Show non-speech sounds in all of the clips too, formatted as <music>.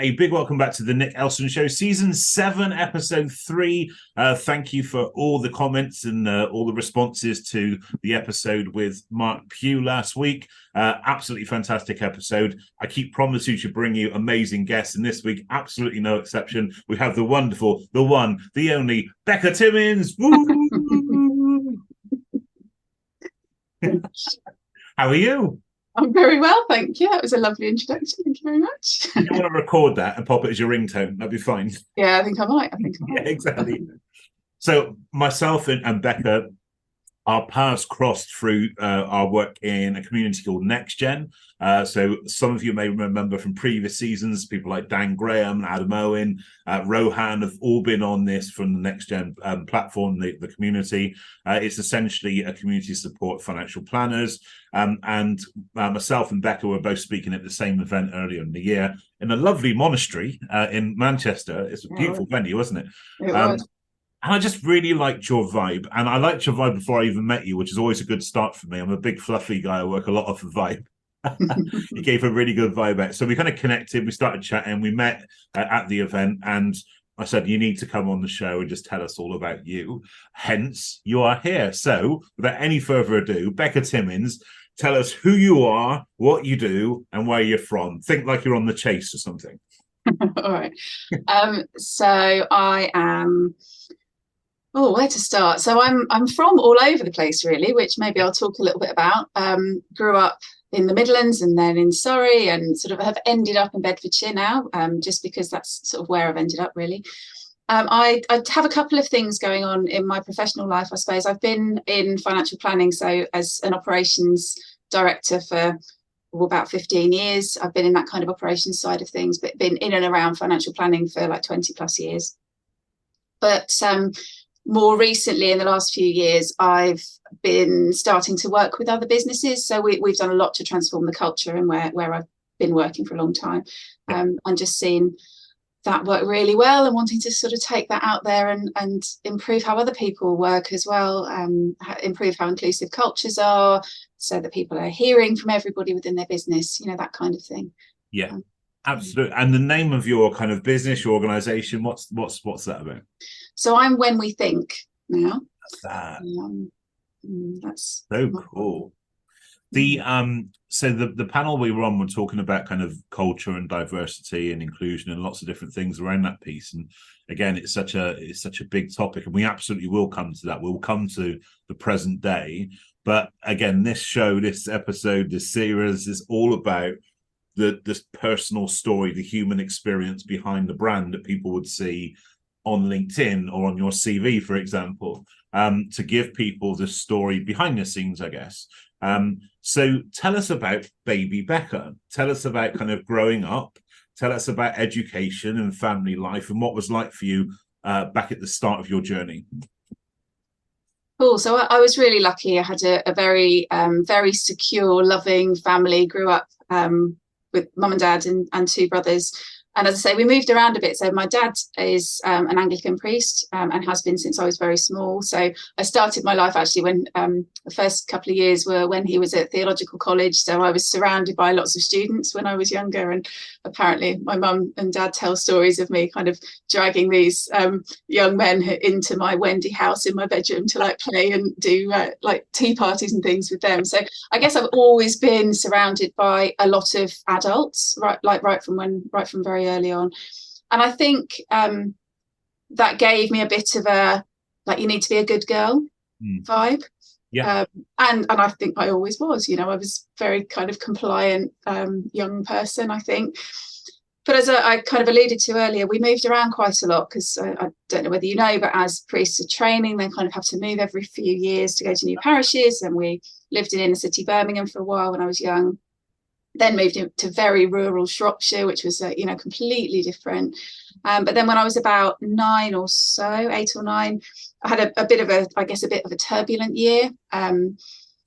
A big welcome back to the Nick Elston Show, season seven, episode three. Uh, thank you for all the comments and uh, all the responses to the episode with Mark Pugh last week. Uh, absolutely fantastic episode. I keep promising to bring you amazing guests, and this week, absolutely no exception. We have the wonderful, the one, the only Becca Timmins. <laughs> <laughs> How are you? I'm very well, thank you. That was a lovely introduction. Thank you very much. you want to record that and pop it as your ringtone? That'd be fine. Yeah, I think I might. I think I might. <laughs> Yeah, exactly. So myself and, and Becca, our paths crossed through uh, our work in a community called NextGen. Uh, so some of you may remember from previous seasons, people like Dan Graham, Adam Owen, uh, Rohan have all been on this from the NextGen um, platform, the, the community. Uh, it's essentially a community support financial planners. Um, and uh, myself and Becca were both speaking at the same event earlier in the year in a lovely monastery uh, in Manchester. It's a beautiful yeah. venue, wasn't it? It um, was. And I just really liked your vibe. And I liked your vibe before I even met you, which is always a good start for me. I'm a big fluffy guy. I work a lot off of vibe. <laughs> you gave a really good vibe. So we kind of connected. We started chatting. We met uh, at the event, and I said, You need to come on the show and just tell us all about you. Hence, you are here. So, without any further ado, Becca Timmins, tell us who you are, what you do, and where you're from. Think like you're on the chase or something. <laughs> all right. Um, so, I am. Oh, where to start? So I'm I'm from all over the place, really, which maybe I'll talk a little bit about. Um, grew up in the Midlands and then in Surrey, and sort of have ended up in Bedfordshire now, um, just because that's sort of where I've ended up, really. Um, I, I have a couple of things going on in my professional life, I suppose. I've been in financial planning, so as an operations director for well, about 15 years. I've been in that kind of operations side of things, but been in and around financial planning for like 20 plus years. But um, more recently in the last few years i've been starting to work with other businesses. So we, have done a lot to transform the culture and where, where i've been working for a long time um, and just seeing that work really well and wanting to sort of take that out there and, and improve how other people work as well um, improve how inclusive cultures are so that people are hearing from everybody within their business you know that kind of thing. Yeah. Um, absolutely and the name of your kind of business your organization what's what's what's that about so I'm when we think now. That's that. Um, mm, that's so cool. The um so the the panel we were on were talking about kind of culture and diversity and inclusion and lots of different things around that piece. And again, it's such a it's such a big topic, and we absolutely will come to that. We'll come to the present day. But again, this show, this episode, this series is all about the this personal story, the human experience behind the brand that people would see on LinkedIn or on your CV, for example, um, to give people the story behind the scenes, I guess. Um, so tell us about baby Becca. Tell us about kind of growing up. Tell us about education and family life and what was like for you uh, back at the start of your journey. Cool. So I, I was really lucky. I had a, a very, um, very secure, loving family. Grew up um, with mum and dad and, and two brothers and as I say, we moved around a bit. So my dad is um, an Anglican priest um, and has been since I was very small. So I started my life actually when um, the first couple of years were when he was at theological college. So I was surrounded by lots of students when I was younger. And apparently my mum and dad tell stories of me kind of dragging these um, young men into my Wendy house in my bedroom to like play and do uh, like tea parties and things with them. So I guess I've always been surrounded by a lot of adults, right, like right from when, right from very very early on. And I think um, that gave me a bit of a like you need to be a good girl mm. vibe. Yeah. Um, and and I think I always was. You know, I was very kind of compliant um, young person. I think. But as I, I, kind of alluded to earlier, we moved around quite a lot because I, I, don't know whether you know, but as priests are training, they kind of have to move every few years to go to new parishes. And we lived in inner city Birmingham for a while when I was young then moved to very rural Shropshire, which was uh, you know completely different. Um, but then when I was about nine or so, eight or nine, I had a, a bit of a, I guess, a bit of a turbulent year. Um,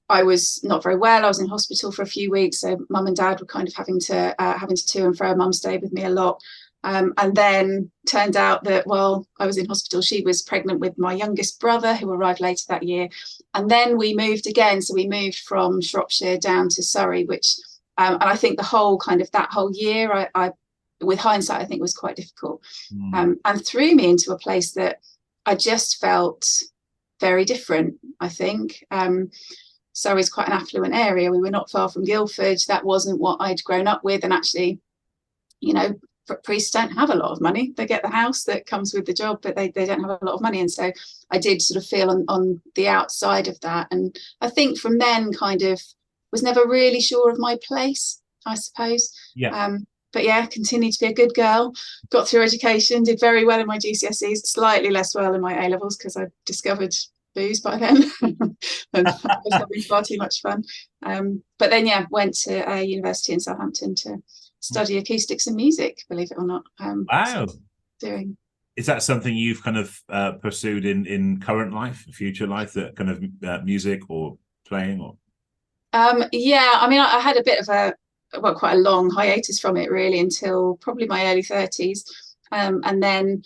I was not very well. I was in hospital for a few weeks, so mum and dad were kind of having to uh, having to to and fro. Mum stayed with me a lot. Um, and then turned out that while I was in hospital, she was pregnant with my youngest brother, who arrived later that year. And then we moved again. So we moved from Shropshire down to Surrey, which um, and I think the whole kind of that whole year, I, I with hindsight, I think was quite difficult, Mm. um, and threw me into a place that I just felt very different. I think. Um, Surrey's quite an affluent area. We were not far from Guildford. That wasn't what I'd grown up with, and actually, you know, pr- priests don't have a lot of money. They get the house that comes with the job, but they, they don't have a lot of money. And so I did sort of feel on, on the outside of that. And I think from then kind of was never really sure of my place, I suppose. Yeah. Um, but yeah, continued to be a good girl, got through education, did very well in my GCSEs, slightly less well in my A levels because I discovered booze by then <laughs> and I was having far too much fun. Um, but then, yeah, went to a university in Southampton to study acoustics and music, believe it or not. Um, Wow. so doing Is that something you've kind of uh, pursued in in current life, future life, that kind of uh, music or playing or? Um, yeah, I mean, I, I had a bit of a well, quite a long hiatus from it really until probably my early 30s. Um, and then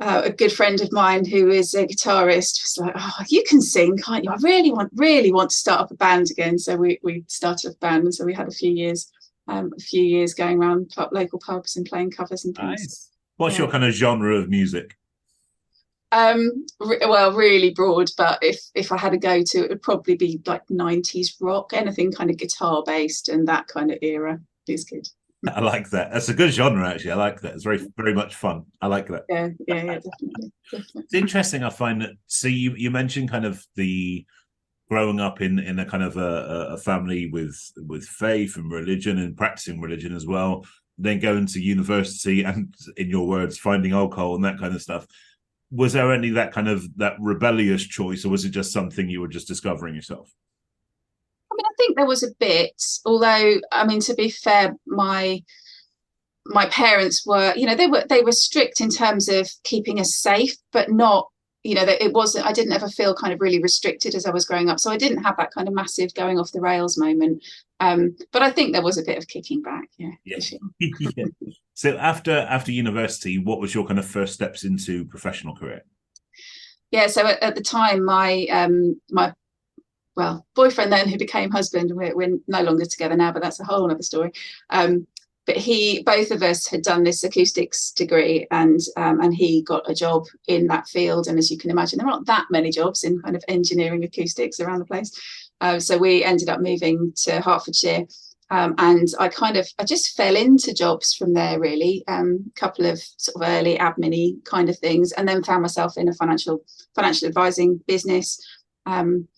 uh, a good friend of mine who is a guitarist was like, "Oh, you can sing, can't you? I really want, really want to start up a band again." So we we started a band, and so we had a few years, um, a few years going around local pubs and playing covers and things. Nice. What's Yeah. your kind of genre of music? Um, re- well, really broad, but if if I had to go to, it would probably be like 90s rock, anything kind of guitar based and that kind of era is good. <laughs> I like that. That's a good genre, actually. I like that. It's very, very much fun. I like that. Yeah, yeah, yeah, definitely, definitely. <laughs> It's interesting. I find that. See, you you mentioned kind of the growing up in in a kind of a, a family with with faith and religion and practicing religion as well. Then going to university and, in your words, finding alcohol and that kind of stuff. Was there any that kind of that rebellious choice, or was it just something you were just discovering yourself? I mean, I think there was a bit, although I mean, to be fair, my my parents were, you know, they were they were strict in terms of keeping us safe, but not, you know, that it wasn't. I didn't ever feel kind of really restricted as I was growing up, so I didn't have that kind of massive going off the rails moment. Um, but I think there was a bit of kicking back, yeah. Yeah. sure. <laughs> yeah. So after after university, what was your kind of first steps into professional career? yeah so at, at the time my um my well boyfriend then who became husband we're, we're no longer together now but that's a whole other story um but he both of us had done this acoustics degree and um, and he got a job in that field. And as you can imagine there aren't that many jobs in kind of engineering acoustics around the place. Uh, so we ended up moving to hertfordshire. Um, and I kind of I just fell into jobs from there really. A um, couple of sort of early admin kind of things and then found myself in a financial financial advising business. Um,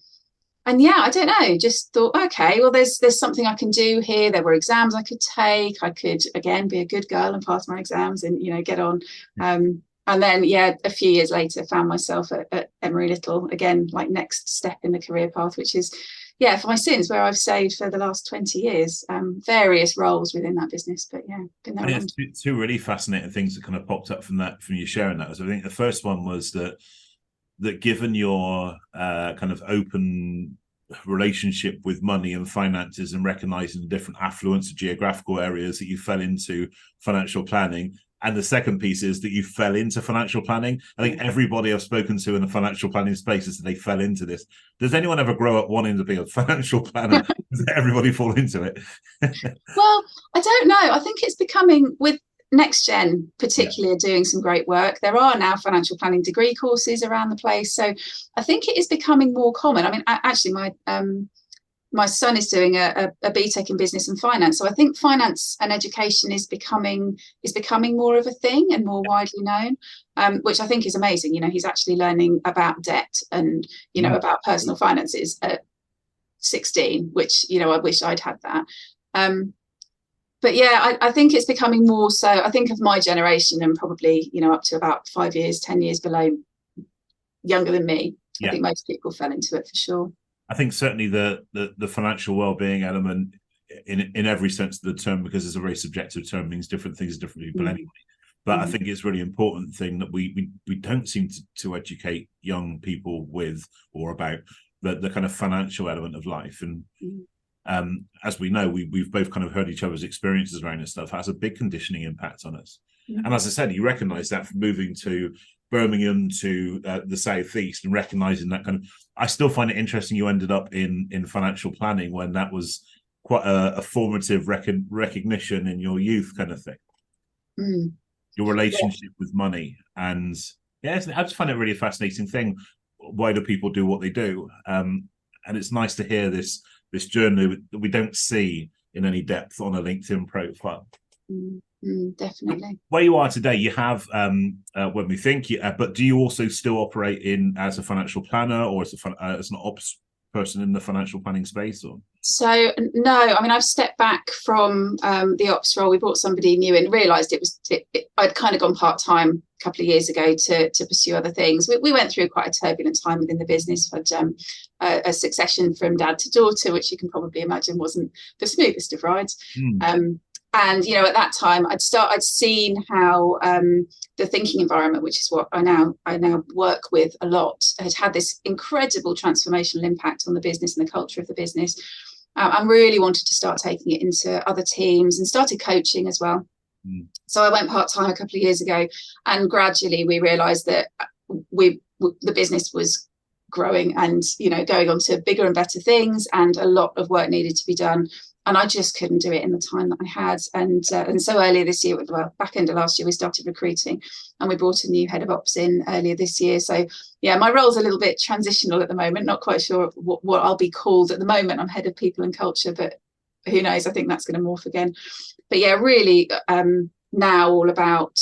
and yeah I don't know just thought okay well there's there's something I can do here there were exams I could take I could again be a good girl and pass my exams and you know get on um, and then yeah a few years later found myself at, at Emery Little again like next step in the career path which is yeah, for my sins, where I've stayed for the last 20 years, um, various roles within that business. But yeah, been there. I mean, around. it's two, two really fascinating things that kind of popped up from that from you sharing that. So I think the first one was that that given your uh, kind of open relationship with money and finances and recognizing the different affluence of geographical areas that you fell into financial planning and the second piece is that you fell into financial planning. I think mm. everybody I've spoken to in the financial planning space is that they fell into this. Does anyone ever grow up wanting to be a <laughs> financial planner? <laughs> Does everybody fall into it? <laughs> well, I don't know. I think it's becoming with next gen particularly yeah. are doing some great work there are now financial planning degree courses around the place so i think it is becoming more common i mean actually my um my son is doing a, a, a BTEC in business and finance. So I think finance and education is becoming is becoming more of a thing and more widely known, um, which I think is amazing. You know, he's actually learning about debt and you know Yeah. about personal finances at 16, which you know I wish I'd had that. Um, but yeah, I, I think it's becoming more so. I think of my generation and probably you know up to about five years, ten years below, younger than me. Yeah. I think most people fell into it for sure. I think certainly the the, the financial well-being element in in every sense of the term, because it's a very subjective term, means different things to different people Mm. anyway. But I Mhm. think it's really important thing that we we, we don't seem to, to educate young people with or about the, the kind of financial element of life. And Mhm. Um, as we know, we we've both kind of heard each other's experiences around this stuff has a big conditioning impact on us. Mhm. And as I said, you recognise that from moving to Birmingham to uh, the southeast and recognizing that kind of I still find it interesting you ended up in in financial planning when that was quite a, a formative rec- recognition in your youth kind of thing. Mm. your relationship yeah. with money, and yeah, I just find it a really fascinating thing. Why do people do what they do? Um, and it's nice to hear this this journey that we don't see in any depth on a LinkedIn profile. Mm. Mm, definitely. Where you are today, you have um, uh, when we think, uh, but do you also still operate in as a financial planner or as a uh, as an ops person in the financial planning space? Or so no, I mean I've stepped back from um, the ops role. We brought somebody new in, realised it was it, it, I'd kind of gone part time couple of years ago to to pursue other things. We, we went through quite a turbulent time within the business. Had um, a, a, succession from dad to daughter, which you can probably imagine wasn't the smoothest of rides. Mm. Um, and you know at that time i'd start i'd seen how um, the thinking environment which is what i now i now work with a lot had had this incredible transformational impact on the business and the culture of the business i really wanted to start taking it into other teams and started coaching as well mm. so i went part-time a couple of years ago and gradually we realized that we, we the business was growing and you know going on to bigger and better things and a lot of work needed to be done and I just couldn't do it in the time that I had. And uh, and so earlier this year, well, back end of last year, we started recruiting, and we brought a new head of ops in earlier this year. So yeah, my role's a little bit transitional at the moment. Not quite sure what, what I'll be called at the moment. I'm head of people and culture, but who knows? I think that's going to morph again. But yeah, really um, now all about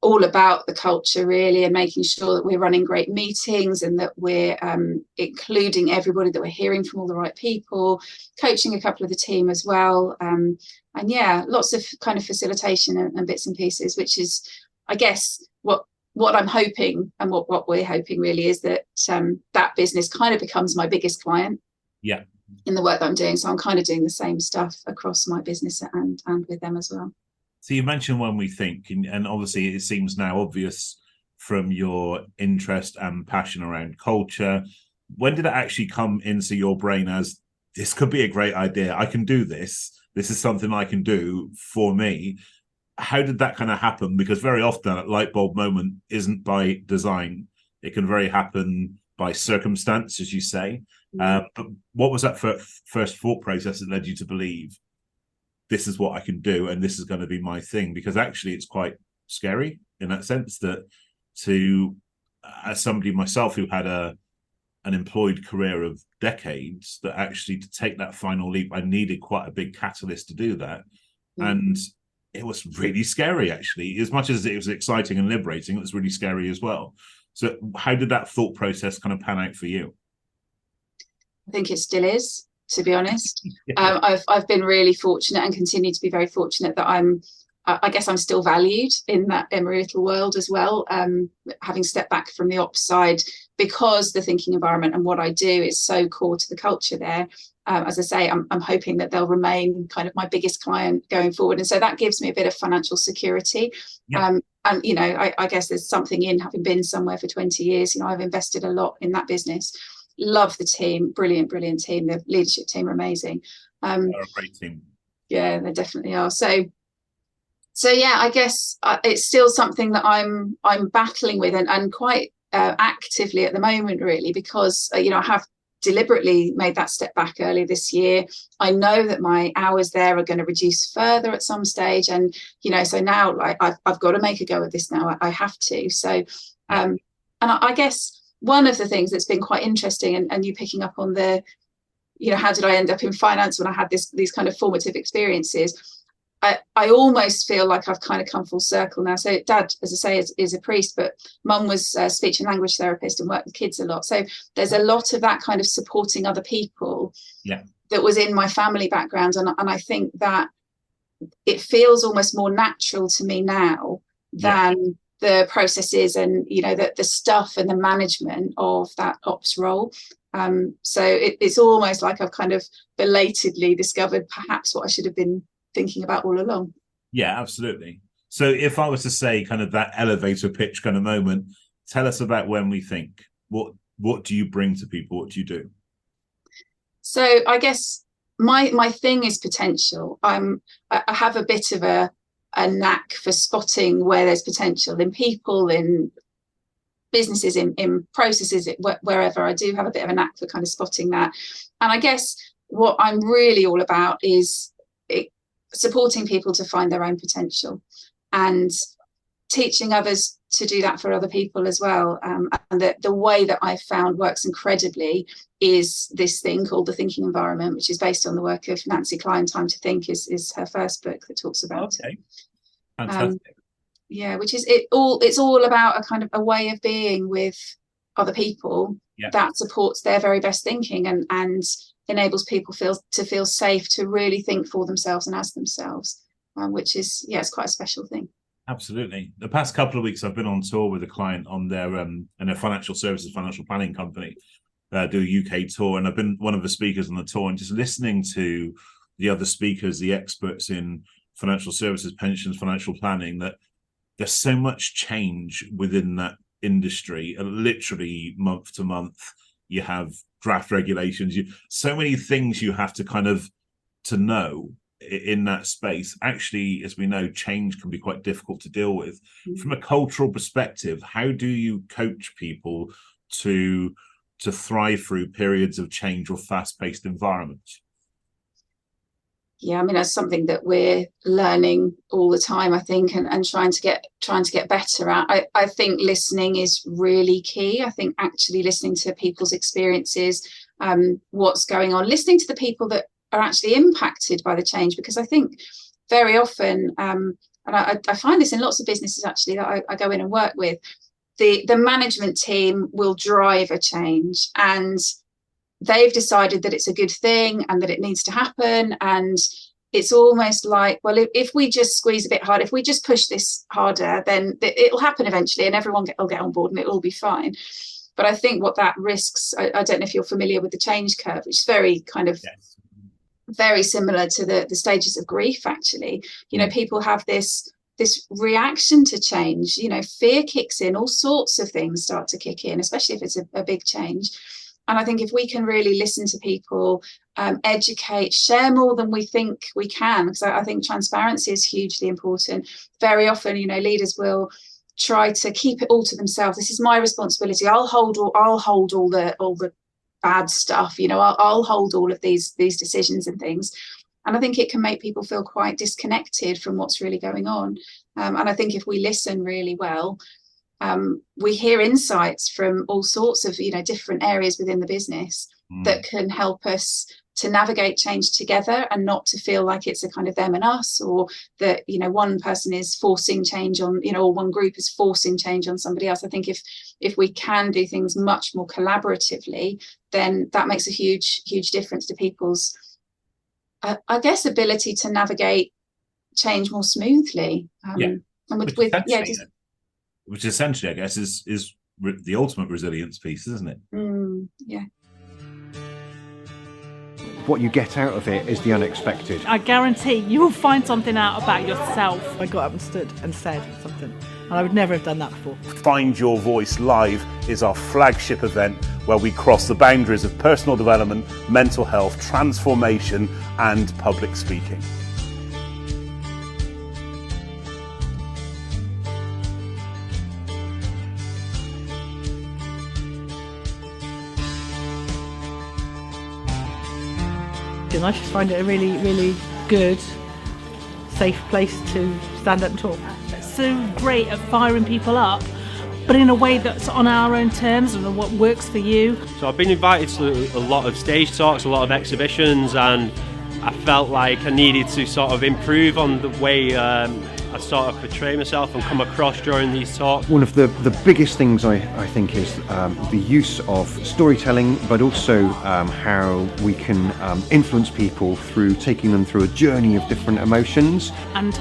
all about the culture really and making sure that we're running great meetings and that we're um, including everybody that we're hearing from all the right people coaching a couple of the team as well um, and yeah lots of kind of facilitation and, and, bits and pieces which is i guess what what i'm hoping and what, what we're hoping really is that um, that business kind of becomes my biggest client yeah in the work that i'm doing so i'm kind of doing the same stuff across my business and and with them as well so you mentioned when we think, and, obviously it seems now obvious from your interest and passion around culture. When did it actually come into your brain as this could be a great idea? I can do this. This is something I can do for me. How did that kind of happen? Because very often a light bulb moment isn't by design. It can very happen by circumstance, as you say. Mm-hmm. Uh, but what was that first, thought process that led you to believe this is what I can do and this is going to be my thing? Because actually it's quite scary in that sense that to as somebody myself who had a an employed career of decades that actually to take that final leap I needed quite a big catalyst to do that. Mm-hmm. and it was really scary actually. As much as it was exciting and liberating it was really scary as well. So how did that thought process kind of pan out for you I think it still is to be honest. <laughs> Um, I've I've been really fortunate and continue to be very fortunate that I'm. I guess I'm still valued in that Emery Little world as well. Um, having stepped back from the ops side, because the thinking environment and what I do is so core to the culture there. Um, as I say, I'm, I'm hoping that they'll remain kind of my biggest client going forward, and so that gives me a bit of financial security. Yeah. Um, and you know, I, I guess there's something in having been somewhere for 20 years. You know, I've invested a lot in that business love the team, brilliant, brilliant team. The leadership team are amazing. Um, They're a great team. Yeah, they definitely are. So, so yeah, I guess uh, it's still something that I'm I'm battling with and, and quite uh, actively at the moment, really, because uh, you know I have deliberately made that step back earlier this year. I know that my hours there are going to reduce further at some stage, and you know, so now like I've, I've got to make a go of this now. I, I have to. So, um, and I, I guess one of the things that's been quite interesting and, and you picking up on the you know how did i end up in finance when i had this these kind of formative experiences I, I almost feel like I've kind of come full circle now. So, dad, as I say, is, is a priest, but mum was a speech and language therapist and worked with kids a lot. So, there's a lot of that kind of supporting other people yeah. that was in my family background. And, and I think that it feels almost more natural to me now than yeah the processes and you know the, the stuff and the management of that ops role. Um, so it, it's almost like i've kind of belatedly discovered perhaps what i should have been thinking about all along. Yeah absolutely. So if i was to say kind of that elevator pitch kind of moment tell us about when we think. What what do you bring to people? What do you do? So i guess my my thing is potential. I'm i have a bit of a a knack for spotting where there's potential in people, in businesses, in, in processes, wherever. I do have a bit of a knack for kind of spotting that. And I guess what I'm really all about is it, supporting people to find their own potential. and teaching others to do that for other people as well. Um, and the, the way that I found works incredibly is this thing called the thinking environment, which is based on the work of Nancy Kline. Time to Think is, is her first book that talks about okay. it. Fantastic. Um, yeah, which is it all it's all about a kind of a way of being with other people yeah. that supports their very best thinking and and enables people feel to feel safe to really think for themselves and as themselves, um, which is yeah, it's quite a special thing. Absolutely. The past couple of weeks, I've been on tour with a client on their um and their financial services, financial planning company, uh, do a UK tour, and I've been one of the speakers on the tour, and just listening to the other speakers, the experts in financial services, pensions, financial planning, that there's so much change within that industry, uh, literally month to month. You have draft regulations, you so many things you have to kind of to know in that space actually as we know change can be quite difficult to deal with. Mm-hmm. from a cultural perspective how do you coach people to to thrive through periods of change or fast-paced environments? Yeah i mean that's something that we're learning all the time i think and, and trying to get trying to get better at. I, I think listening is really key. I think actually listening to people's experiences um, what's going on listening to the people that are actually impacted by the change because I think very often, um, and I, I, find this in lots of businesses actually that I, I go in and work with, the the management team will drive a change and they've decided that it's a good thing and that it needs to happen and it's almost like well if, if we just squeeze a bit harder if we just push this harder then it'll happen eventually and everyone will get on board and it'll be fine. But i think what that risks I, I, don't know if you're familiar with the change curve which is very kind of yes very similar to the the stages of grief actually. You know mm. people have this this reaction to change you know fear kicks in all sorts of things start to kick in especially if it's a, a big change. And i think if we can really listen to people um, educate share more than we think we can because I, I think transparency is hugely important. Very often you know leaders will try to keep it all to themselves. This is my responsibility. I'll hold all i'll hold all the all the bad stuff you know I'll, I'll hold all of these these decisions and things and i think it can make people feel quite disconnected from what's really going on um, and i think if we listen really well um, we hear insights from all sorts of you know different areas within the business mm. that can help us to navigate change together and not to feel like it's a kind of them and us or that you know one person is forcing change on you know or one group is forcing change on somebody else. I think if if we can do things much more collaboratively then that makes a huge huge difference to people's uh, i guess ability to navigate change more smoothly. Um, yeah. and with, with yeah just, which essentially i guess is is the ultimate resilience piece isn't it? Mm, yeah what you get out of it is the unexpected. I guarantee you will find something out about yourself. I got up and stood and said something, and I would never have done that before. Find Your Voice Live is our flagship event where we cross the boundaries of personal development, mental health, transformation, and public speaking. And I just find it a really, really good, safe place to stand up and talk. so great at firing people up, but in a way that's on our own terms and what works for you. So I've been invited to a lot of stage talks, a lot of exhibitions, and I felt like I needed to sort of improve on the way um, I sort of portray myself and come across during these talks. One of the, the biggest things I, I think is um, the use of storytelling, but also um, how we can um, influence people through taking them through a journey of different emotions. And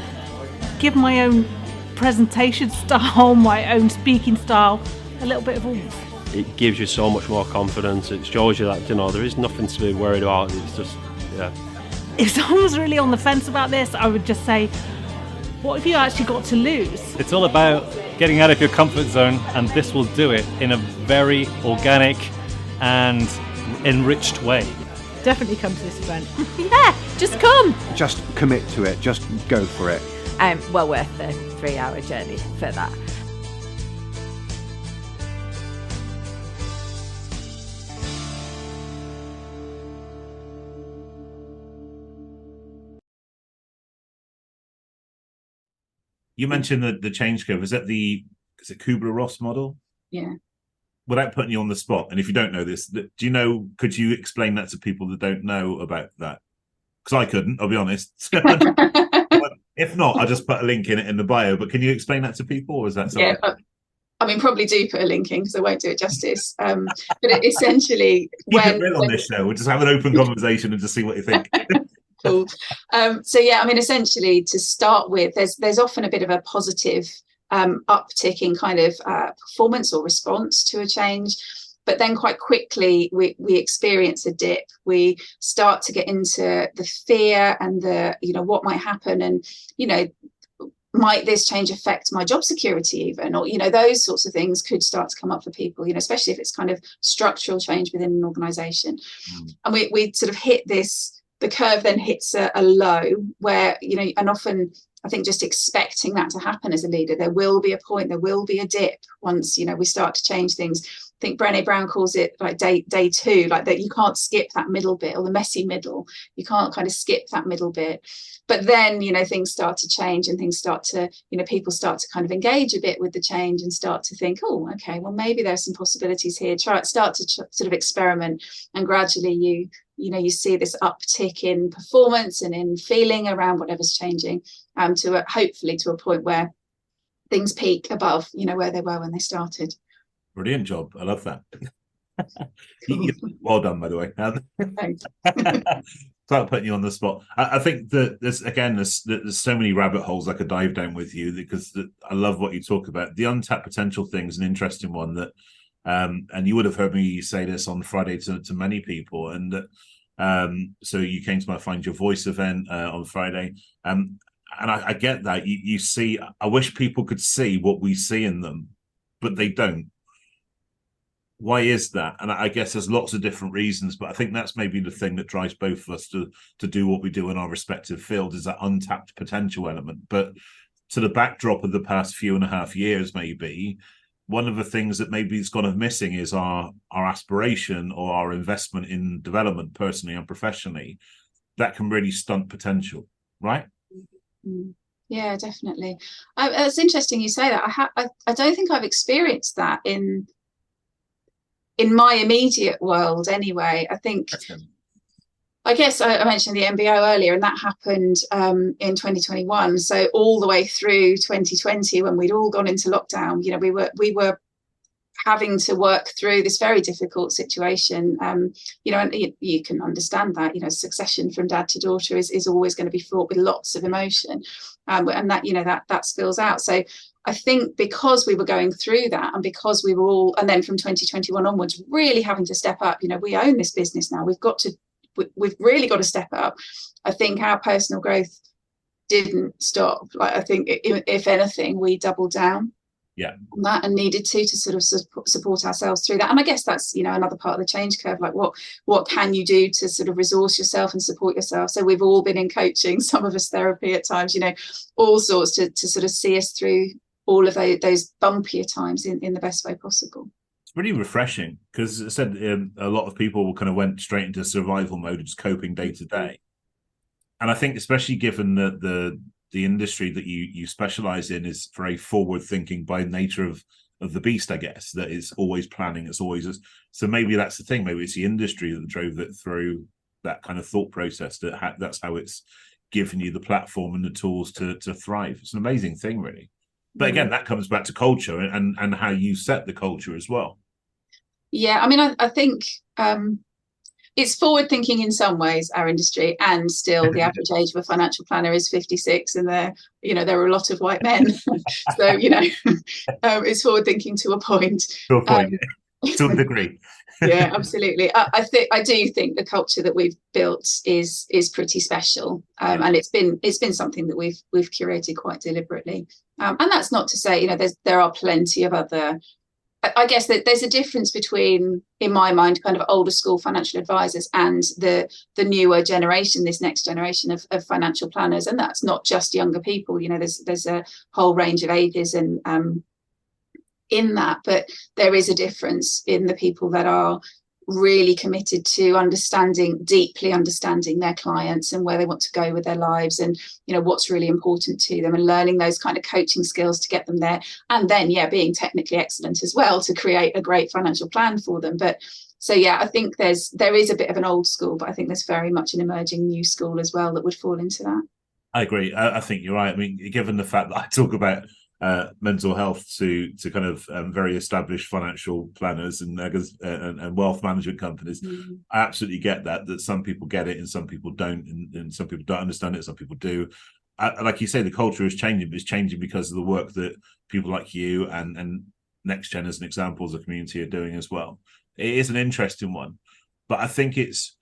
give my own presentation <laughs> style, my own speaking style, a little bit of oomph. It gives you so much more confidence. It shows you that, you know, there is nothing to be worried about. It's just, yeah. If someone was really on the fence about this, I would just say, what have you actually got to lose? It's all about getting out of your comfort zone, and this will do it in a very organic and enriched way. Definitely come to this event. <laughs> yeah, just come. Just commit to it, just go for it. Um, well worth the three hour journey for that. You mentioned the the change curve. Is that the is it Kubler Ross model? Yeah. Without putting you on the spot, and if you don't know this, do you know? Could you explain that to people that don't know about that? Because I couldn't. I'll be honest. <laughs> if not, I'll just put a link in it in the bio. But can you explain that to people, or is that something? yeah, I, I mean, probably do put a link in because I won't do it justice. Um, but it essentially, Keep when, it real on when- this show. We'll just have an open conversation and just see what you think. <laughs> cool. Um, so yeah, I mean, essentially, to start with, there's there's often a bit of a positive um, uptick in kind of uh, performance or response to a change, but then quite quickly we we experience a dip. We start to get into the fear and the you know what might happen, and you know might this change affect my job security even or you know those sorts of things could start to come up for people you know especially if it's kind of structural change within an organization Mm. and we, we sort of hit this the curve then hits a, a low where you know and often i think just expecting that to happen as a leader there will be a point there will be a dip once you know we start to change things. I think brene brown calls it like day day two like that you can't skip that middle bit or the messy middle. You can't kind of skip that middle bit. But then you know things start to change and things start to you know people start to kind of engage a bit with the change and start to think oh okay well maybe there's some possibilities here. Try start to sort of experiment and gradually you you know you see this uptick in performance and in feeling around whatever's changing um to a, hopefully to a point where things peak above you know where they were when they started Brilliant job. I love that. <laughs> Well done, by the way. <laughs> Thanks. Without putting you on the spot, I, I think that there's again there's there's so many rabbit holes I could dive down with you because the, I love what you talk about. The untapped potential thing is an interesting one that, um, and you would have heard me say this on Friday to, to many people, and um, so you came to my Find Your Voice event uh, on Friday, um, and I, I get that. You you see. I wish people could see what we see in them, but they don't. Why is that? And i guess there's lots of different reasons but i think that's maybe the thing that drives both of us to to do what we do in our respective field is that untapped potential element. But to the backdrop of the past few and a half years maybe one of the things that maybe has gone of missing is our our aspiration or our investment in development personally and professionally that can really stunt potential right Mm. Yeah, definitely. I, it's interesting you say that. I, ha- I I don't think I've experienced that in in my immediate world anyway. I think I guess I, mentioned the MBO earlier, and that happened um, in 2021. So all the way through 2020, when we'd all gone into lockdown, you know, we were we were having to work through this very difficult situation. Um, you know, and you, you can understand that. You know, succession from dad to daughter is is always going to be fraught with lots of emotion, um, and that you know that that spills out. So I think because we were going through that and because we were all, and then from 2021 onwards, really having to step up, you know, we own this business now. We've got to, we've really got to step up. I think our personal growth didn't stop. Like, I think if, anything, we doubled down yeah on that and needed to to sort of support, ourselves through that and i guess that's you know another part of the change curve like what what can you do to sort of resource yourself and support yourself so we've all been in coaching <laughs> some of us therapy at times you know all sorts to, to sort of see us through all of those, those bumpier times in, in the best way possible really refreshing because I said um, a lot of people kind of went straight into survival mode, just coping day to day. And I think, especially given that the the industry that you you specialize in is very forward thinking by nature of of the beast, I guess that it's always planning. It's always so maybe that's the thing. Maybe it's the industry that drove that through that kind of thought process. That ha- that's how it's given you the platform and the tools to to thrive. It's an amazing thing, really. But again, that comes back to culture and and how you set the culture as well. Yeah, I mean, I, I think um, it's forward thinking in some ways, our industry, and still the <laughs> average age of a financial planner is 56, and there, you know, there are a lot of white men. <laughs> so, you know, <laughs> um, it's forward thinking to a point. To a point, Um, to a degree. yeah, absolutely. I, I think I do think the culture that we've built is is pretty special, um, and it's been it's been something that we've we've curated quite deliberately. Um, and that's not to say, you know, there's there are plenty of other. I guess that there's a difference between, in my mind, kind of older school financial advisors and the the newer generation, this next generation of, of financial planners, and that's not just younger people. You know, there's there's a whole range of ages and um, in that, but there is a difference in the people that are really committed to understanding deeply understanding their clients and where they want to go with their lives and you know what's really important to them and learning those kind of coaching skills to get them there. And then yeah being technically excellent as well to create a great financial plan for them. But so yeah i think there's there is a bit of an old school but i think there's very much an emerging new school as well that would fall into that. I agree. I, I think you're right. I mean given the fact that i talk about uh, mental health to to kind of um, very established financial planners and, uh, and, and wealth management companies. Mm-hmm. I absolutely get that that some people get it and some people don't, and, and some people don't understand it. Some people do. I, like you say, the culture is changing, but it's changing because of the work that people like you and and Next Gen, as an example, as a community, are doing as well. It is an interesting one, but I think it's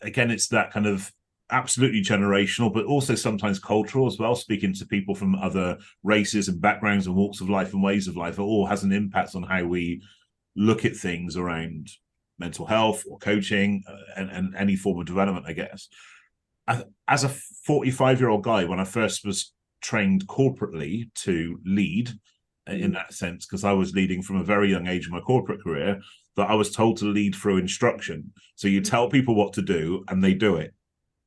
again, it's that kind of absolutely generational, but also sometimes cultural as well. Speaking to people from other races and backgrounds and walks of life and ways of life, it all has an impact on how we look at things around mental health or coaching uh, and, and any form of development, I guess. As a 45 year old guy, when I first was trained corporately to lead uh, in mm. that sense, because I was leading from a very young age in my corporate career, that I was told to lead through instruction. So you tell people what to do and they do it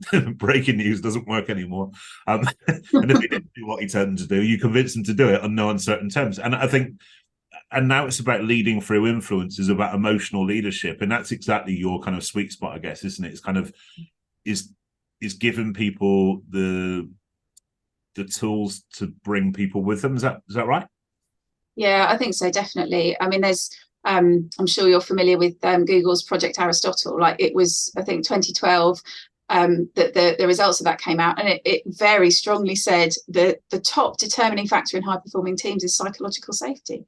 <laughs> breaking news doesn't work anymore. Um, <laughs> and if he didn't do what he turned to do, you convince him to do it on no uncertain terms. And I think, and now it's about leading through influence, is about emotional leadership, and that's exactly your kind of sweet spot, I guess, isn't it? It's kind of is is giving people the the tools to bring people with them. Is that is that right? Yeah, I think so. Definitely. I mean, there's um, I'm sure you're familiar with um, Google's Project Aristotle. Like it was, I think, 2012 um, that the, the results of that came out, and it, it very strongly said that the top determining factor in high performing teams is psychological safety.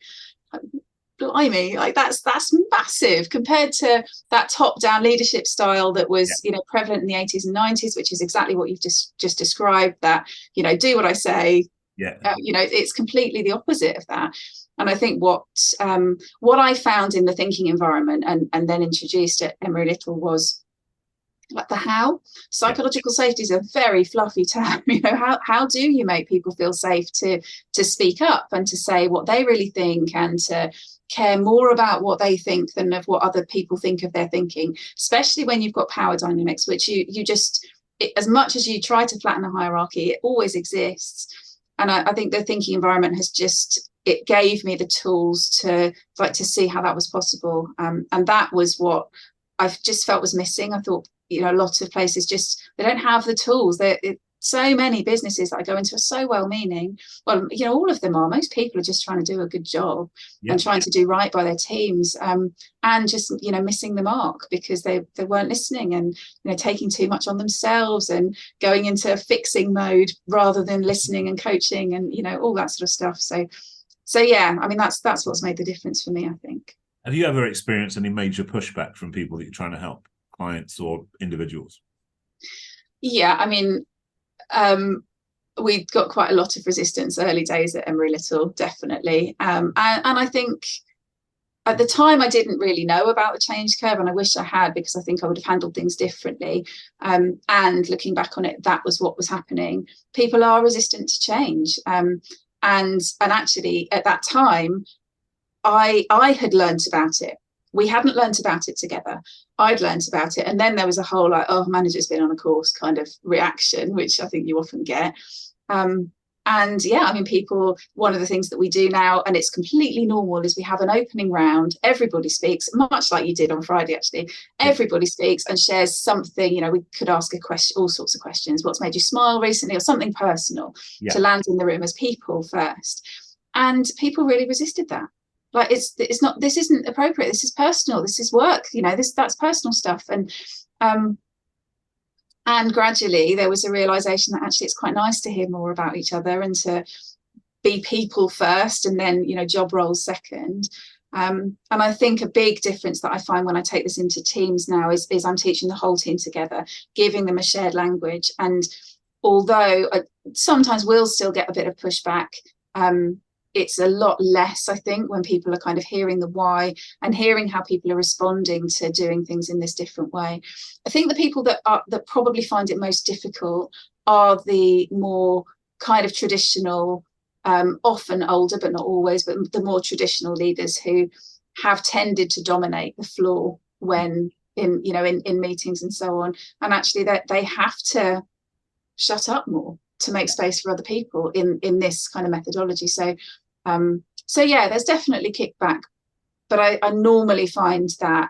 blimey, like that's that's massive compared to that top down leadership style that was yeah. you know prevalent in the 80s and 90s, which is exactly what you've just just described. That you know do what I say. Yeah. Uh, you know it's completely the opposite of that. And I think what um, what I found in the thinking environment and, and then introduced at Emery Little was like the how? Psychological safety is a very fluffy term <laughs> you know how, how do you make people feel safe to to speak up and to say what they really think and to care more about what they think than of what other people think of their thinking especially when you've got power dynamics which you you just it, as much as you try to flatten a hierarchy it always exists. And I, I think the thinking environment has just it gave me the tools to like to see how that was possible. Um, and that was what I've just felt was missing. I thought you know a lot of places just they don't have the tools they so many businesses that I go into are so well meaning. Well, you know, all of them are. Most people are just trying to do a good job and trying to do right by their teams, um, and just you know missing the mark because they they weren't listening and you know taking too much on themselves and going into fixing mode rather than listening and coaching and you know all that sort of stuff. So, so yeah, I mean that's that's what's made the difference for me. I think. Have you ever experienced any major pushback from people that you're trying to help? Clients or individuals? Yeah, I mean, um, we got quite a lot of resistance early days at Emery Little, definitely. Um, and, and, I think at the time I didn't really know about the change curve, and I wish I had because I think I would have handled things differently. Um, and looking back on it, that was what was happening. People are resistant to change, um, and and actually at that time, I I had learnt about it we hadn't learnt about it together. I'd learnt about it. And then there was a whole like, oh, manager's been on a course kind of reaction, which I think you often get. Um, and yeah, I mean, people, one of the things that we do now, and it's completely normal, is we have an opening round. Everybody speaks, much like you did on Friday, actually. Everybody speaks and shares something. You know, we could ask a question, all sorts of questions. What's made you smile recently, or something personal yeah. to land in the room as people first. And people really resisted that like it's it's not this isn't appropriate. This is personal. This is work you know this that's personal stuff. And um and gradually there was a realization that actually it's quite nice to hear more about each other and to be people first and then you know job roles second. Um, and I think a big difference that I find when I take this into teams now is, is I'm teaching the whole team together, giving them a shared language. And although I sometimes will still get a bit of pushback, um, it's a lot less, I think, when people are kind of hearing the why and hearing how people are responding to doing things in this different way. I think the people that are that probably find it most difficult are the more kind of traditional, um, often older, but not always, but the more traditional leaders who have tended to dominate the floor when in you know in, in meetings and so on. And actually that they have to shut up more to make space for other people in in this kind of methodology. So um so yeah there's definitely kickback but I, I normally find that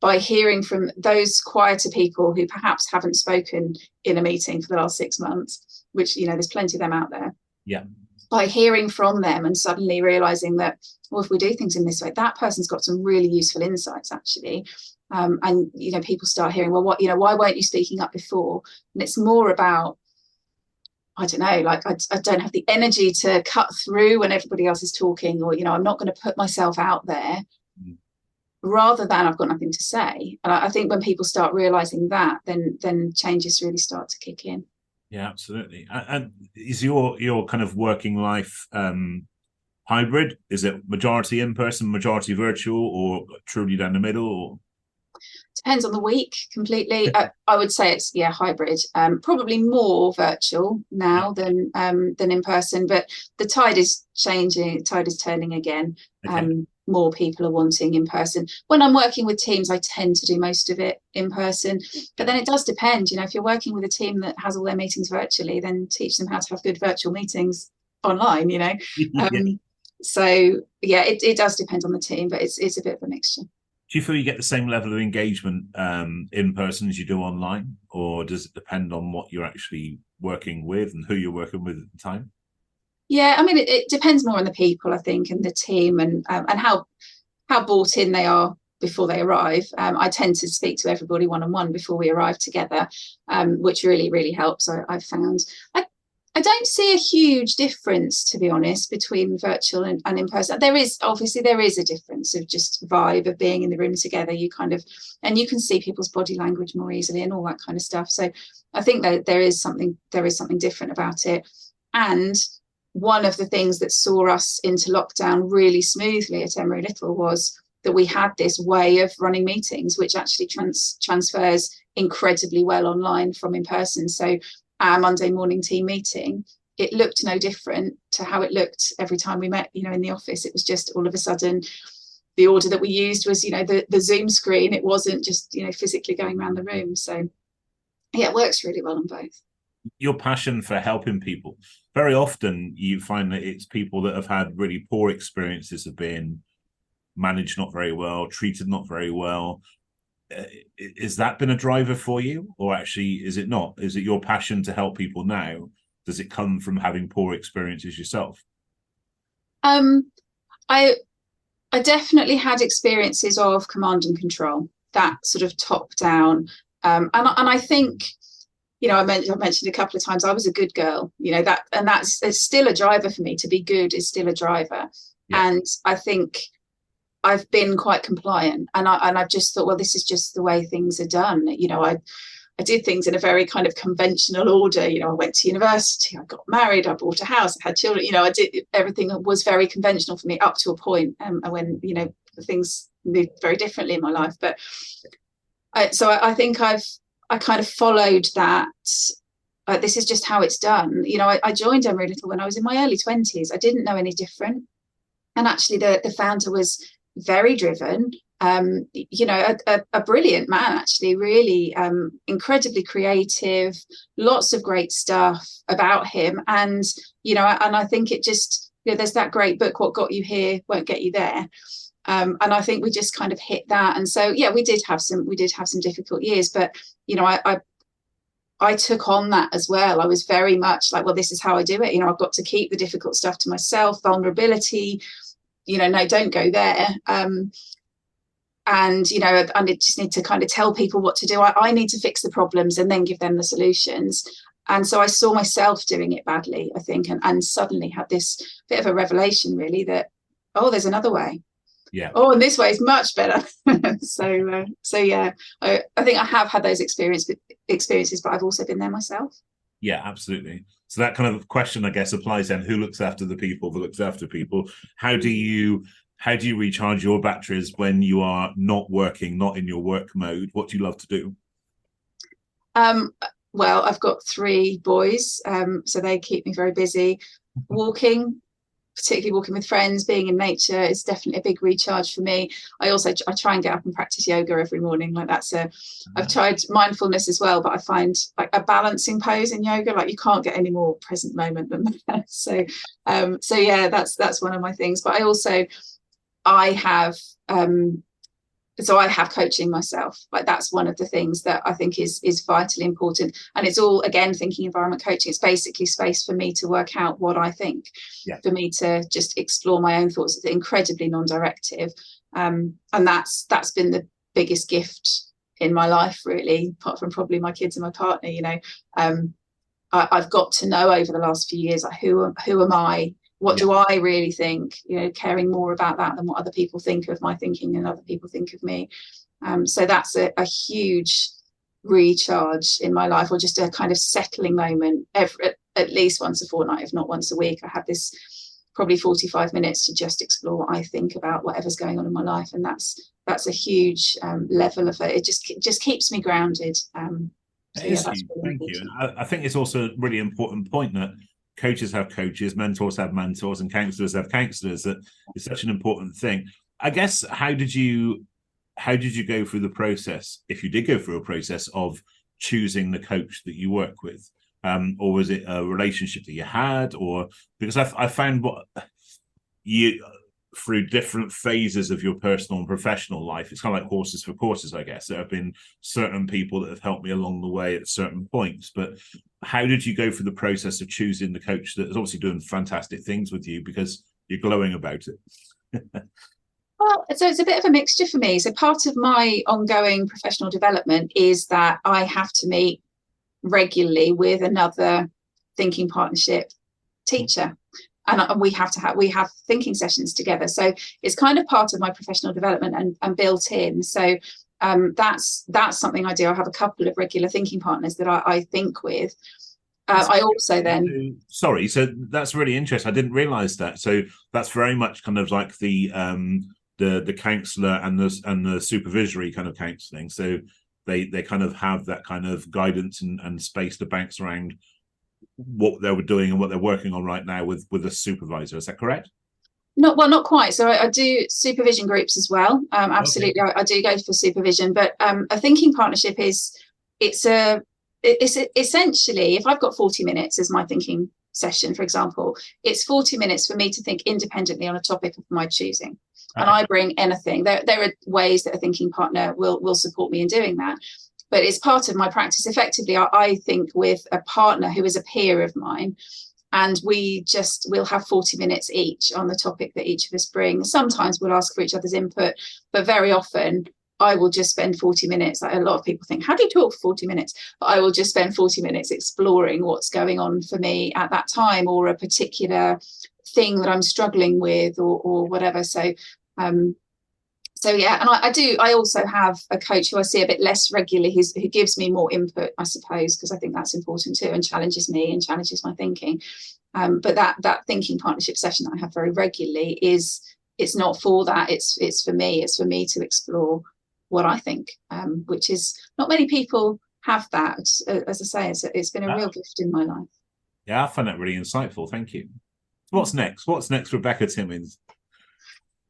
by hearing from those quieter people who perhaps haven't spoken in a meeting for the last six months which you know there's plenty of them out there. Yeah. By hearing from them and suddenly realizing that well if we do things in this way that person's got some really useful insights actually. Um, and you know people start hearing well what you know why weren't you speaking up before? And it's more about I don't know, like I, I don't have the energy to cut through when everybody else is talking, or you know, I'm not going to put myself out there mm. rather than I've got nothing to say. And I, I think when people start realizing that, then then changes really start to kick in. Yeah, absolutely. And is your your kind of working life um hybrid? Is it majority in person, majority virtual, or truly down the middle? Or depends on the week completely. I, I, would say it's yeah hybrid. Um, probably more virtual now than um, than in person, but the tide is changing. Tide is turning again. Okay. Um, more people are wanting in person. When I'm working with teams, I tend to do most of it in person. But then it does depend. You know, if you're working with a team that has all their meetings virtually, then teach them how to have good virtual meetings online. You know. <laughs> Um, so yeah, it, it does depend on the team, but it's it's a bit of a mixture do you feel you get the same level of engagement um, in person as you do online, or does it depend on what you're actually working with and who you're working with at the time? Yeah, I mean, it, it depends more on the people, I think, and the team, and um, and how how bought in they are before they arrive. Um, I tend to speak to everybody one on one before we arrive together, um, which really really helps. I, have found. I I don't see a huge difference, to be honest, between virtual and, and in person. There is obviously there is a difference of just vibe of being in the room together. You kind of and you can see people's body language more easily and all that kind of stuff. So I think that there is something there is something different about it. And one of the things that saw us into lockdown really smoothly at Emery Little was that we had this way of running meetings, which actually trans- transfers incredibly well online from in person. So our Monday morning team meeting, it looked no different to how it looked every time we met, you know, in the office. It was just all of a sudden the order that we used was, you know, the, the Zoom screen. It wasn't just, you know, physically going around the room. So yeah, it works really well on both. Your passion for helping people. Very often you find that it's people that have had really poor experiences of being managed not very well, treated not very well, is that been a driver for you? Or actually is it not? Is it your passion to help people now? Does it come from having poor experiences yourself? Um i i definitely had experiences of command and control that sort of top down. Um and, and i think you know I mentioned, I mentioned a couple of times i was a good girl you know that and that's it's still a driver for me. To be good is still a driver. Yeah. and i think I've been quite compliant, and I and I've just thought, well, this is just the way things are done. You know, I I did things in a very kind of conventional order. You know, I went to university, I got married, I bought a house, I had children. You know, I did everything was very conventional for me up to a point, um, and when you know things moved very differently in my life. But I, so I, I think I've I kind of followed that uh, this is just how it's done. You know, I, I, joined Emery Little when I was in my early 20s. I didn't know any different. And actually, the, the founder was very driven um, you know, a, a, a, brilliant man, actually, really um, incredibly creative, lots of great stuff about him. And, you know, and I think it just, you know, there's that great book, What Got You Here Won't Get You There. Um, and I think we just kind of hit that. And so, yeah, we did have some, we did have some difficult years, but, you know, I, I I took on that as well. I was very much like, well, this is how I do it. You know, I've got to keep the difficult stuff to myself, vulnerability, you know, no, don't go there. Um, and you know, I just need to kind of tell people what to do. I, I need to fix the problems and then give them the solutions. And so I saw myself doing it badly, I think, and, and suddenly had this bit of a revelation, really, that oh, there's another way. Yeah. Oh, and this way is much better. <laughs> so, uh, so yeah, I, I think I have had those experience, experiences, but I've also been there myself. Yeah, absolutely. So that kind of question, I guess, applies then: who looks after the people that looks after people? How do you how do you recharge your batteries when you are not working, not in your work mode? What do you love to do? Um, well, I've got three boys, um, so they keep me very busy. <laughs> Walking, particularly walking with friends, being in nature is definitely a big recharge for me. I also I try and get up and practice yoga every morning. Like that's a I've tried mindfulness as well, but I find like a balancing pose in yoga, like you can't get any more present moment than <laughs> that. So um so yeah, that's that's one of my things. But I also I have um so I have coaching myself. Like that's one of the things that I think is is vitally important. And it's all again thinking environment coaching. It's basically space for me to work out what I think, Yeah. for me to just explore my own thoughts. It's incredibly non-directive, um, and that's that's been the biggest gift in my life, really. Apart from probably my kids and my partner, you know, um, I, I've got to know over the last few years like who am- who am I what do I really think? You know, caring more about that than what other people think of my thinking and other people think of me. Um, so that's a, a huge recharge in my life, or just a kind of settling moment every at, least once a fortnight, if not once a week. I have this probably 45 minutes to just explore what I think about whatever's going on in my life, and that's that's a huge um, level of it. It just it just keeps me grounded. Um, so yeah, really Thank you. And I, I think it's also a really important point that coaches have coaches, mentors have mentors, and counselors have counselors. That is such an important thing. I guess how did you how did you go through the process, if you did go through a process of choosing the coach that you work with? Um, or was it a relationship that you had, or because I, I found what you through different phases of your personal and professional life, it's kind of like horses for courses, I guess. There have been certain people that have helped me along the way at certain points. But how did you go through the process of choosing the coach that is obviously doing fantastic things with you because you're glowing about it? Well, so it's a bit of a mixture for me. So part of my ongoing professional development is that I have to meet regularly with another thinking partnership mm. teacher. And, and we have to have we have thinking sessions together. So it's kind of part of my professional development and, and built in. So um, that's that's something I do. I have a couple of regular thinking partners that I, I think with. Uh, I also then sorry, so that's really interesting. I didn't realize that. So that's very much kind of like the um the the counselor and the and the supervisory kind of counseling. So they they kind of have that kind of guidance and, and space to bounce around what they were doing and what they're working on right now with with a supervisor. Is that correct? Not well, not quite. So I, I do supervision groups as well. Um, absolutely, I, I do go for supervision. But um, a thinking partnership is it's a it's a- essentially if I've got forty minutes as my thinking session, for example, it's forty minutes for me to think independently on a topic of my choosing, and I bring anything. There there are ways that a thinking partner will will support me in doing that. But it's part of my practice. Effectively, I, I think with a partner who is a peer of mine, and we just we'll have 40 minutes each on the topic that each of us bring. Sometimes we'll ask for each other's input but very often i will just spend 40 minutes. Like a lot of people think how do you talk for 40 minutes? But i will just spend 40 minutes exploring what's going on for me at that time or a particular thing that i'm struggling with or, or whatever. So um so yeah and I, I do i also have a coach who i see a bit less regularly who's, who gives me more input i suppose because i think that's important too and challenges me and challenges my thinking um, but that that thinking partnership session that i have very regularly is it's not for that it's it's for me it's for me to explore what i think um, which is not many people have that as i say it's, it's been a real gift in my life Yeah, I find that really insightful. Thank you. What's next? What's next, Rebecca Timmins?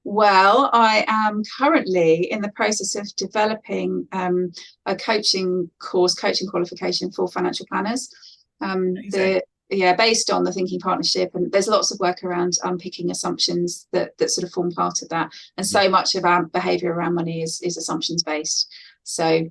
Well, I am currently in the process of developing um, a coaching course, coaching qualification for financial planners. Um, the yeah, based on the thinking partnership, and there's lots of work around unpicking assumptions that that sort of form part of that. And so much of our behaviour around money is is assumptions based. So.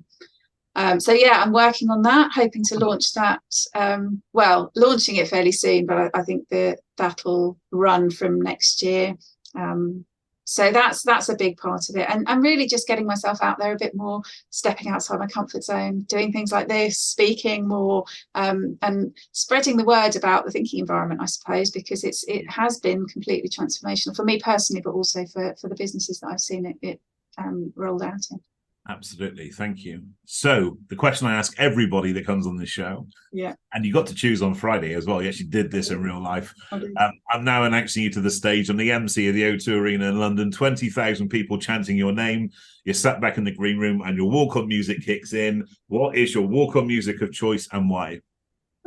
Um, so yeah, I'm working on that, hoping to launch that. Um, well, launching it fairly soon, but I, I think that that'll run from next year. Um, so that's that's a big part of it. And and really just getting myself out there a bit more stepping outside my comfort zone doing things like this speaking more um, and spreading the word about the thinking environment i suppose because it's it has been completely transformational for me personally but also for for the businesses that i've seen it, it um, rolled out in Absolutely. Thank you. So, the question I ask everybody that comes on this show, yeah and you got to choose on Friday as well. You actually did this in real life. Um, I'm now announcing you to the stage. I'm the MC of the O2 Arena in London. 20,000 people chanting your name. You're sat back in the green room and your walk on music kicks in. What is your walk on music of choice and why?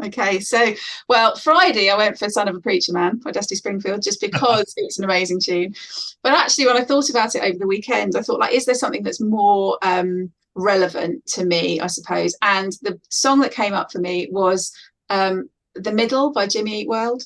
Okay, so well, Friday I went for "Son of a Preacher Man" by Dusty Springfield just <laughs> because it's an amazing tune. But actually, when I thought about it over the weekend, I thought like, is there something that's more um, relevant to me? I suppose. And the song that came up for me was um, "The Middle" by Jimmy Eat World.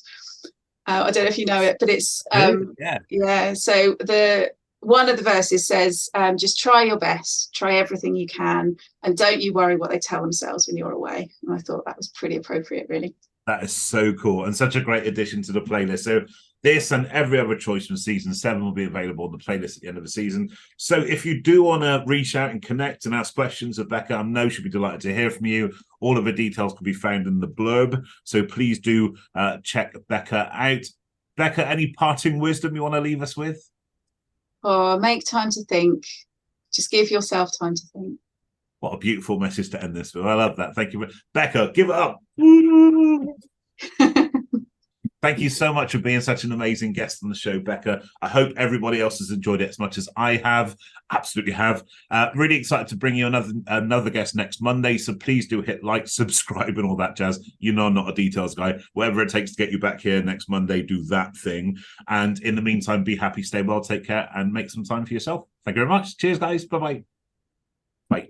Uh, I don't know if you know it, but it's um, yeah. yeah. So the one of the verses says, um, "Just try your best, try everything you can, and don't you worry what they tell themselves when you're away." And I thought that was pretty appropriate, really. That is so cool and such a great addition to the playlist. So this and every other choice from season seven will be available on the playlist at the end of the season. So if you do want to reach out and connect and ask questions of Becca, I know she'll be delighted to hear from you. All of the details can be found in the blurb. So please do uh, check Becca out. Becca, any parting wisdom you want to leave us with? Or make time to think. Just give yourself time to think. What a beautiful message to end this with. I love that. Thank you. Becca, give it up. <laughs> Thank you so much for being such an amazing guest on the show, Becca. I hope everybody else has enjoyed it as much as I have. Absolutely have. Uh, really excited to bring you another another guest next Monday. So please do hit like, <laughs> subscribe, and all that jazz. You know, I'm not a details guy. Whatever it takes to get you back here next Monday, do that thing. And in the meantime, be happy, stay well, take care, and make some time for yourself. Thank you very much. Cheers, guys. Bye-bye. Bye.